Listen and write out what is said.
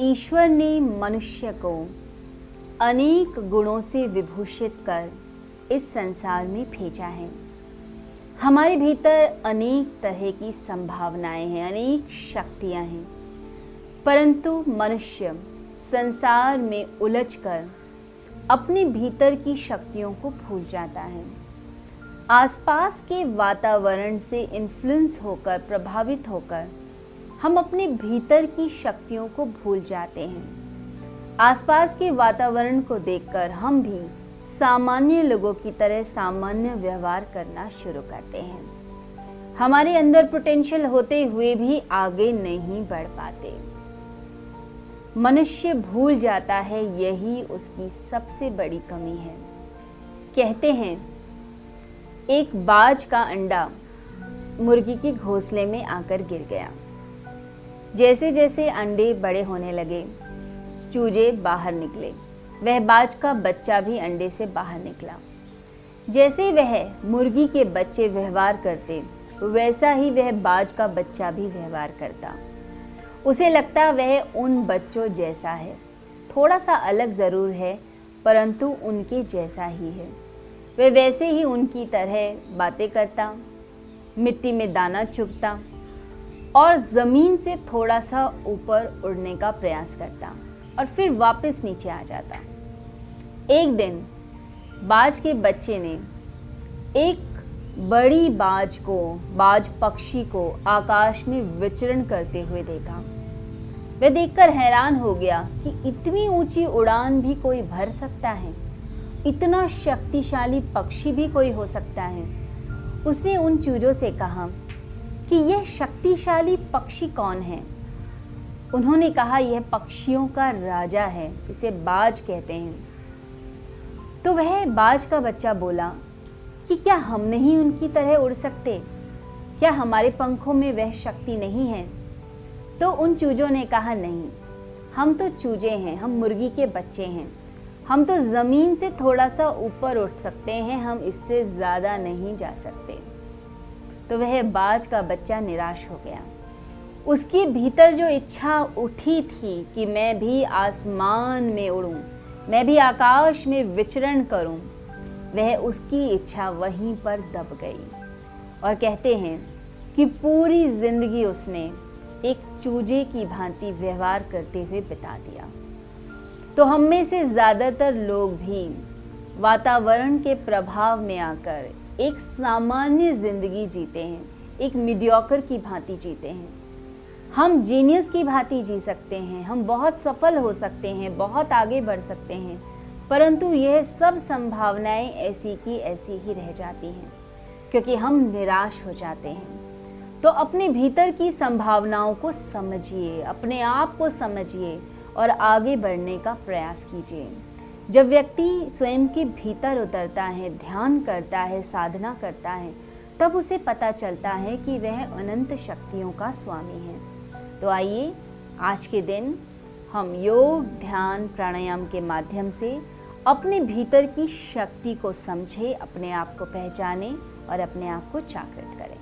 ईश्वर ने मनुष्य को अनेक गुणों से विभूषित कर इस संसार में भेजा है। हमारे भीतर अनेक तरह की संभावनाएँ हैं, अनेक शक्तियाँ हैं। परंतु मनुष्य संसार में उलझकर अपने भीतर की शक्तियों को भूल जाता है। आसपास के वातावरण से इन्फ्लुएंस होकर, प्रभावित होकर हम अपने भीतर की शक्तियों को भूल जाते हैं। आसपास के वातावरण को देखकर हम भी सामान्य लोगों की तरह सामान्य व्यवहार करना शुरू करते हैं। हमारे अंदर पोटेंशियल होते हुए भी आगे नहीं बढ़ पाते। मनुष्य भूल जाता है यही उसकी सबसे बड़ी कमी है। कहते हैं, एक बाज का अंडा मुर्गी के घोंसले में आकर गिर गया। जैसे जैसे अंडे बड़े होने लगे, चूजे बाहर निकले। वह बाज का बच्चा भी अंडे से बाहर निकला। जैसे वह मुर्गी के बच्चे व्यवहार करते, वैसा ही वह बाज का बच्चा भी व्यवहार करता। उसे लगता वह उन बच्चों जैसा है। थोड़ा सा अलग ज़रूर है, परंतु उनके जैसा ही है। वह वैसे ही उनकी तरह बातें करता, मिट्टी में दाना चुगता और ज़मीन से थोड़ा सा ऊपर उड़ने का प्रयास करता और फिर वापस नीचे आ जाता। एक दिन, बाज के बच्चे ने एक बड़ी बाज को, बाज पक्षी को आकाश में विचरण करते हुए देखा। वह देखकर हैरान हो गया कि इतनी ऊँची उड़ान भी कोई भर सकता है। इतना शक्तिशाली पक्षी भी कोई हो सकता है। उसने उन चूजों से कहा कि यह शक्तिशाली पक्षी कौन है? उन्होंने कहा, यह पक्षियों का राजा है, इसे बाज कहते हैं। तो वह बाज का बच्चा बोला, कि क्या हम नहीं उनकी तरह उड़ सकते? क्या हमारे पंखों में वह शक्ति नहीं है? तो उन चूजों ने कहा, नहीं, हम तो चूजे हैं, हम मुर्गी के बच्चे हैं। हम तो ज़मीन से थोड़ा सा ऊपर उठ सकते हैं, हम इससे ज़्यादा नहीं जा सकते। तो वह बाज का बच्चा निराश हो गया। उसके भीतर जो इच्छा उठी थी कि मैं भी आसमान में उड़ूं, मैं भी आकाश में विचरण करूँ, वह उसकी इच्छा वहीं पर दब गई और कहते हैं कि पूरी ज़िंदगी उसने एक चूजे की भांति व्यवहार करते हुए बिता दिया। तो हम में से ज़्यादातर लोग भी वातावरण के प्रभाव में आकर एक सामान्य ज़िंदगी जीते हैं, एक मीडियोकर की भांति जीते हैं। हम जीनियस की भांति जी सकते हैं, हम बहुत सफल हो सकते हैं, बहुत आगे बढ़ सकते हैं, परंतु यह सब संभावनाएँ ऐसी की ऐसी ही रह जाती हैं, क्योंकि हम निराश हो जाते हैं। तो अपने भीतर की संभावनाओं को समझिए, अपने आप को समझिए और आगे बढ़ने का प्रयास कीजिए। जब व्यक्ति स्वयं के भीतर उतरता है, ध्यान करता है, साधना करता है, तब उसे पता चलता है कि वह अनंत शक्तियों का स्वामी है। तो आइए, आज के दिन हम योग, ध्यान, प्राणायाम के माध्यम से अपने भीतर की शक्ति को समझें, अपने आप को पहचानें और अपने आप को जागृत करें।